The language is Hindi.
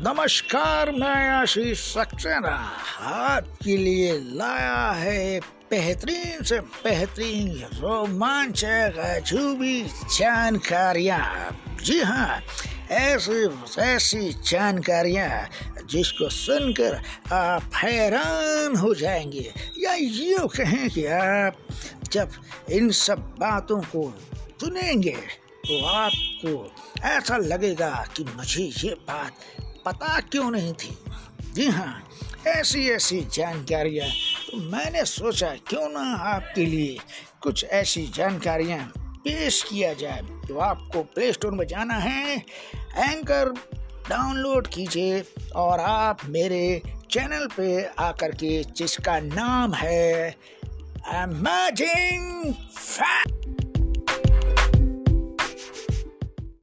नमस्कार, मैं आशीष सक्सेना। आपके लिए लाया है बेहतरीन से बेहतरीन रोमांचक, अजूबी जानकारियाँ। जी हाँ ऐसी ऐसी जानकारियाँ जिसको सुनकर आप हैरान हो जाएँगे। या यूँ कहें कि आप जब इन सब बातों को सुनेंगे तो आपको ऐसा लगेगा कि मुझे ये बात पता क्यों नहीं थी। जी हाँ ऐसी ऐसी जानकारियाँ। तो मैंने सोचा क्यों ना आपके लिए कुछ ऐसी जानकारियाँ पेश किया जाए। तो आपको प्ले स्टोर में जाना है एंकर डाउनलोड कीजिए और आप मेरे चैनल पे आकर के जिसका नाम है अमेजिंग फैक्ट